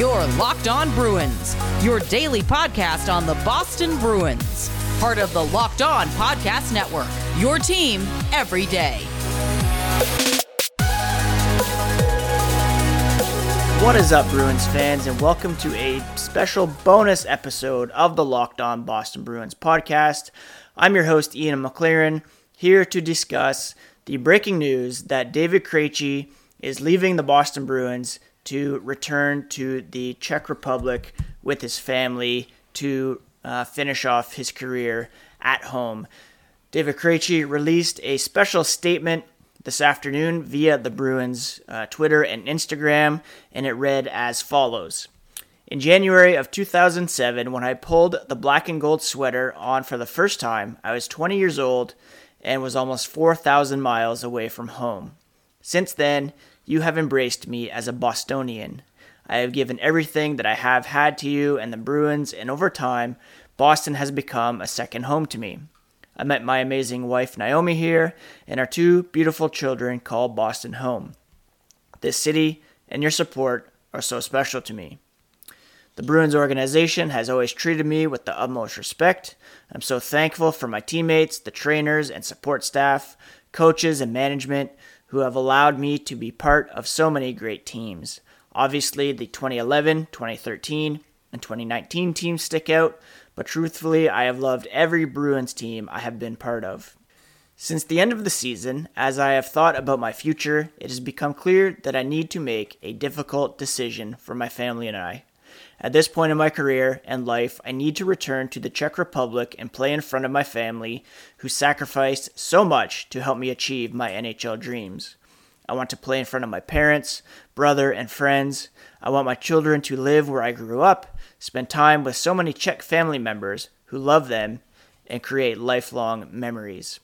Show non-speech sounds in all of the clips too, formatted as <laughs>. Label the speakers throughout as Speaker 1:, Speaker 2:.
Speaker 1: Your Locked On Bruins, your daily podcast on the Boston Bruins. Part of the Locked On Podcast Network, your team every day.
Speaker 2: What is up, Bruins fans, and welcome to a special bonus episode of the Locked On Boston Bruins podcast. I'm your host, Ian McLaren, here to discuss the breaking news that David Krejci is leaving the Boston Bruins to return to the Czech Republic with his family to uh, finish off his career at home. David Krejci released a special statement this afternoon via the Bruins uh, Twitter and Instagram, and it read as follows. In January of 2007, when I pulled the black and gold sweater on for the first time, I was 20 years old and was almost 4,000 miles away from home. Since then, you have embraced me as a Bostonian. I have given everything that I have had to you and the Bruins, and over time, Boston has become a second home to me. I met my amazing wife Naomi here and our two beautiful children call Boston home. This city and your support are so special to me. The Bruins organization has always treated me with the utmost respect. I'm so thankful for my teammates, the trainers and support staff, coaches and management who have allowed me to be part of so many great teams. Obviously, the 2011, 2013, and 2019 teams stick out, but truthfully, I have loved every Bruins team I have been part of. Since the end of the season, as I have thought about my future, it has become clear that I need to make a difficult decision for my family and I. At this point in my career and life, I need to return to the Czech Republic and play in front of my family, who sacrificed so much to help me achieve my NHL dreams. I want to play in front of my parents, brother, and friends. I want my children to live where I grew up, spend time with so many Czech family members who love them, and create lifelong memories.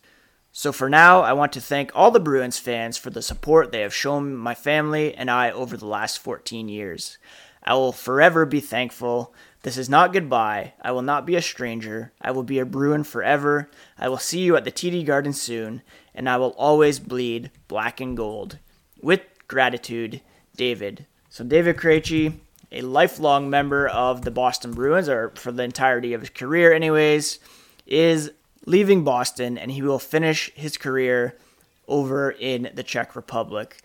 Speaker 2: So for now, I want to thank all the Bruins fans for the support they have shown my family and I over the last 14 years. I will forever be thankful. This is not goodbye. I will not be a stranger. I will be a Bruin forever. I will see you at the TD Garden soon, and I will always bleed black and gold. With gratitude, David. So, David Krejci, a lifelong member of the Boston Bruins, or for the entirety of his career, anyways, is leaving Boston, and he will finish his career over in the Czech Republic.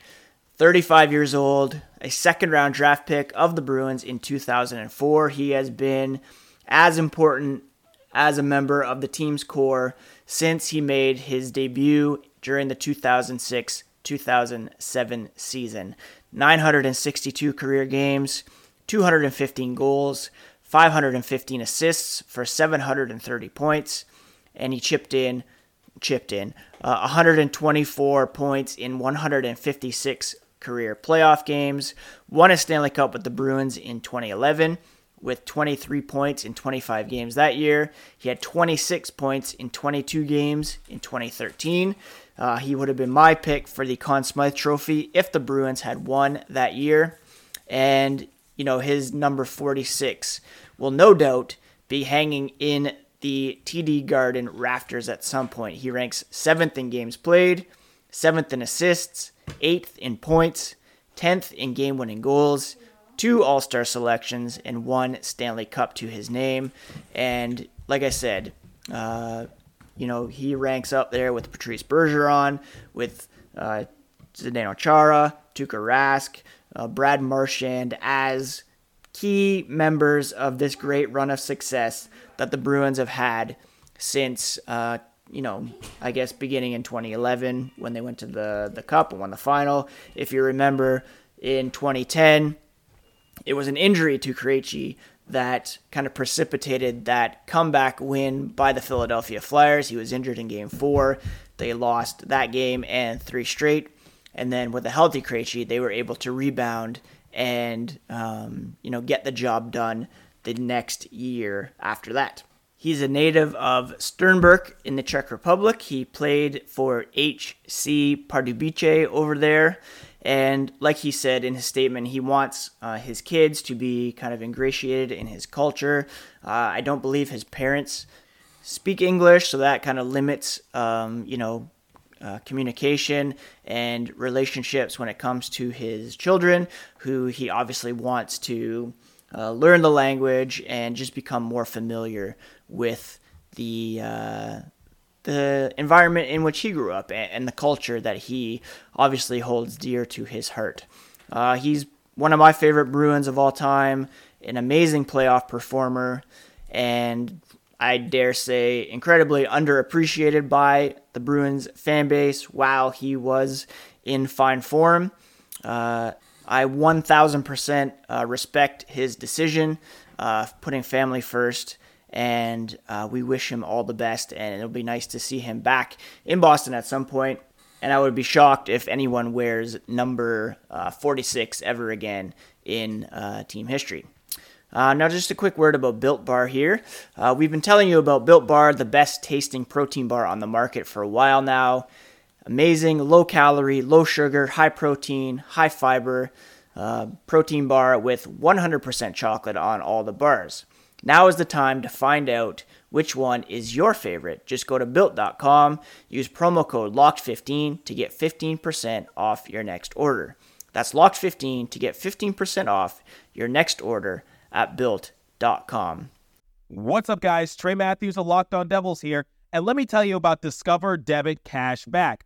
Speaker 2: 35 years old, a second round draft pick of the Bruins in 2004. He has been as important as a member of the team's core since he made his debut during the 2006 2007 season. 962 career games, 215 goals, 515 assists for 730 points, and he chipped in chipped in uh, 124 points in 156 career playoff games, won a Stanley Cup with the Bruins in 2011 with 23 points in 25 games that year. He had 26 points in 22 games in 2013. Uh, he would have been my pick for the Conn Smythe Trophy if the Bruins had won that year. And, you know, his number 46 will no doubt be hanging in the TD Garden rafters at some point. He ranks seventh in games played, seventh in assists, eighth in points, 10th in game winning goals, two All Star selections, and one Stanley Cup to his name. And like I said, uh, you know, he ranks up there with Patrice Bergeron, with uh, Zdeno Chara, Tuukka Rask, uh, Brad Marchand as key members of this great run of success that the Bruins have had since uh, you know, I guess beginning in 2011 when they went to the, the Cup and won the final. If you remember, in 2010, it was an injury to Krejci that kind of precipitated that comeback win by the Philadelphia Flyers. He was injured in game four. They lost that game and three straight. And then with a healthy Krejci, they were able to rebound and um, you know get the job done the next year after that. He's a native of Sternberk in the Czech Republic. He played for HC Pardubice over there. And like he said in his statement, he wants uh, his kids to be kind of ingratiated in his culture. Uh, I don't believe his parents speak English, so that kind of limits, um, you know, uh, communication and relationships when it comes to his children, who he obviously wants to uh, learn the language and just become more familiar with the uh, the environment in which he grew up and, and, the culture that he obviously holds dear to his heart. Uh, he's one of my favorite Bruins of all time, an amazing playoff performer, and I dare say incredibly underappreciated by the Bruins fan base while he was in fine form. I 1000% uh, respect his decision, uh, putting family first, and uh, we wish him all the best. And it'll be nice to see him back in Boston at some point. And I would be shocked if anyone wears number uh, 46 ever again in uh, team history. Uh, now, just a quick word about Built Bar here. Uh, we've been telling you about Built Bar, the best tasting protein bar on the market for a while now amazing low calorie, low sugar, high protein, high fiber uh, protein bar with 100% chocolate on all the bars. Now is the time to find out which one is your favorite. Just go to built.com, use promo code LOCKED15 to get 15% off your next order. That's LOCKED15 to get 15% off your next order at built.com.
Speaker 3: What's up, guys? Trey Matthews of Locked On Devils here, and let me tell you about Discover Debit Cash Back.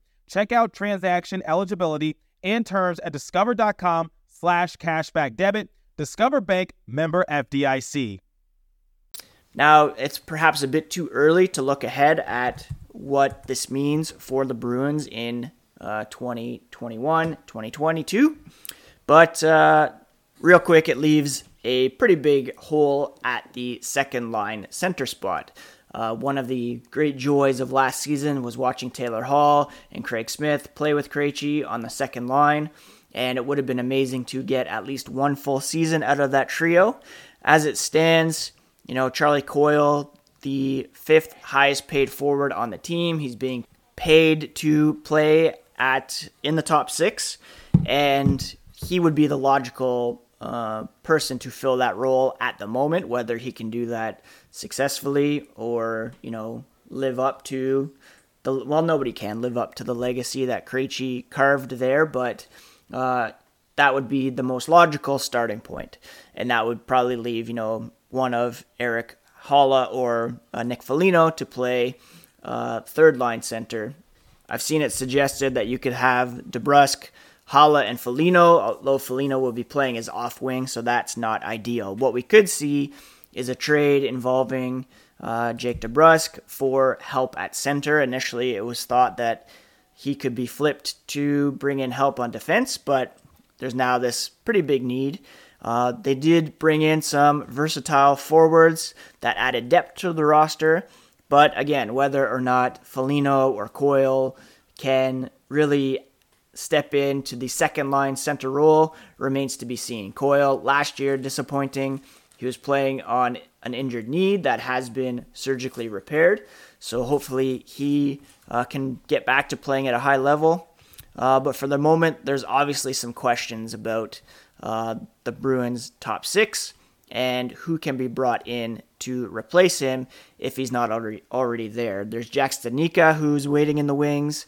Speaker 3: Check out transaction eligibility and terms at discover.com slash cashback debit. Discover Bank member FDIC.
Speaker 2: Now, it's perhaps a bit too early to look ahead at what this means for the Bruins in uh, 2021, 2022. But uh, real quick, it leaves a pretty big hole at the second line center spot. Uh, one of the great joys of last season was watching Taylor Hall and Craig Smith play with Krejci on the second line, and it would have been amazing to get at least one full season out of that trio. As it stands, you know, Charlie Coyle, the fifth highest paid forward on the team, he's being paid to play at in the top six, and he would be the logical uh, person to fill that role at the moment. Whether he can do that successfully or you know live up to the well, nobody can live up to the legacy that Krejci carved there, but uh, that would be the most logical starting point, and that would probably leave you know one of Erik Haula or uh, Nick Foligno to play uh, third line center. I've seen it suggested that you could have DeBrusk Haula and Foligno, although Foligno will be playing as off wing, so that's not ideal. What we could see is a trade involving uh, Jake DeBrusk for help at center. Initially, it was thought that he could be flipped to bring in help on defense, but there's now this pretty big need. Uh, they did bring in some versatile forwards that added depth to the roster, but again, whether or not Foligno or Coyle can really step into the second line center role remains to be seen. Coyle, last year, disappointing. He was playing on an injured knee that has been surgically repaired. So hopefully he uh, can get back to playing at a high level. Uh, but for the moment, there's obviously some questions about uh, the Bruins' top six and who can be brought in to replace him if he's not already already there. There's Jack Studnicka, who's waiting in the wings.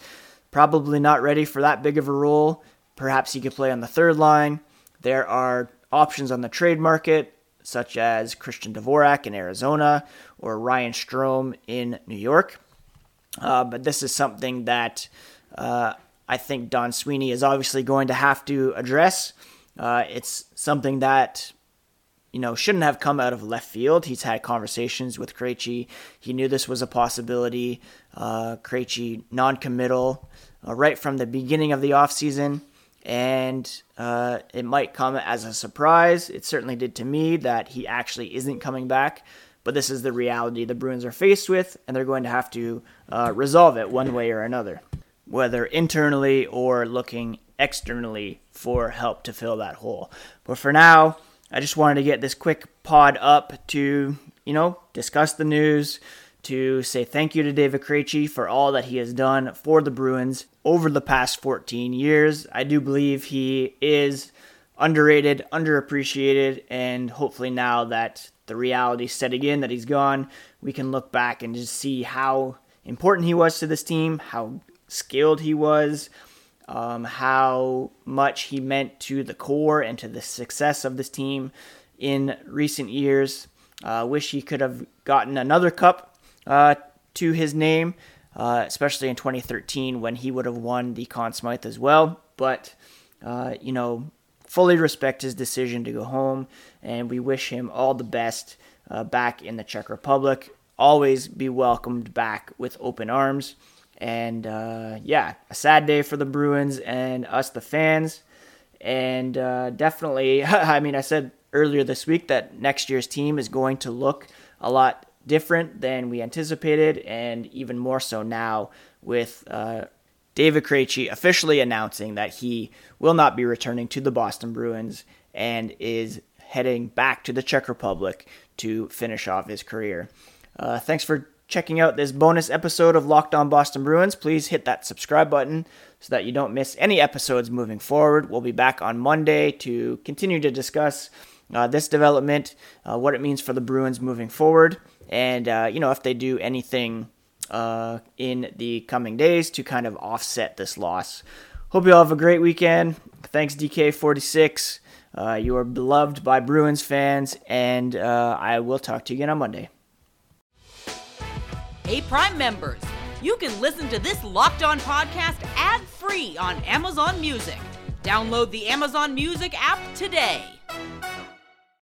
Speaker 2: Probably not ready for that big of a role. Perhaps he could play on the third line. There are options on the trade market. such as Christian Dvorak in Arizona or Ryan Strome in New York. Uh, but this is something that uh, I think Don Sweeney is obviously going to have to address. Uh, it's something that you know shouldn't have come out of left field. He's had conversations with Krejci. He knew this was a possibility. Uh, Krejci non-committal uh, right from the beginning of the offseason. and uh, it might come as a surprise. It certainly did to me that he actually isn't coming back. But this is the reality the Bruins are faced with, and they're going to have to uh, resolve it one way or another whether internally or looking externally for help to fill that hole. But for now, I just wanted to get this quick pod up to, you know, discuss the news, to say thank you to David Krejci for all that he has done for the Bruins over the past 14 years. I do believe he is underrated, underappreciated, and hopefully now that the reality setting in that he's gone, we can look back and just see how important he was to this team, how skilled he was, um, how much he meant to the core and to the success of this team in recent years. Uh, wish he could have gotten another cup uh, to his name, uh, especially in 2013 when he would have won the Conn Smythe as well. But, uh, you know, fully respect his decision to go home, and we wish him all the best uh, back in the Czech Republic. Always be welcomed back with open arms. And uh, yeah, a sad day for the Bruins and us, the fans. And definitely, <laughs> I mean, I said earlier this week that next year's team is going to look a lot different than we anticipated, and even more so now with uh, David Krejci officially announcing that he will not be returning to the Boston Bruins and is heading back to the Czech Republic to finish off his career. Uh, thanks for checking out this bonus episode of Locked On Boston Bruins. Please hit that subscribe button so that you don't miss any episodes moving forward. We'll be back on Monday to continue to discuss uh, this development, uh, what it means for the Bruins moving forward, and uh, you know if they do anything uh, in the coming days to kind of offset this loss. Hope you all have a great weekend. Thanks, DK46. Uh, you are beloved by Bruins fans, and uh, I will talk to you again on Monday.
Speaker 1: Hey, Prime members, you can listen to this Locked On podcast ad free on Amazon Music. Download the Amazon Music app today.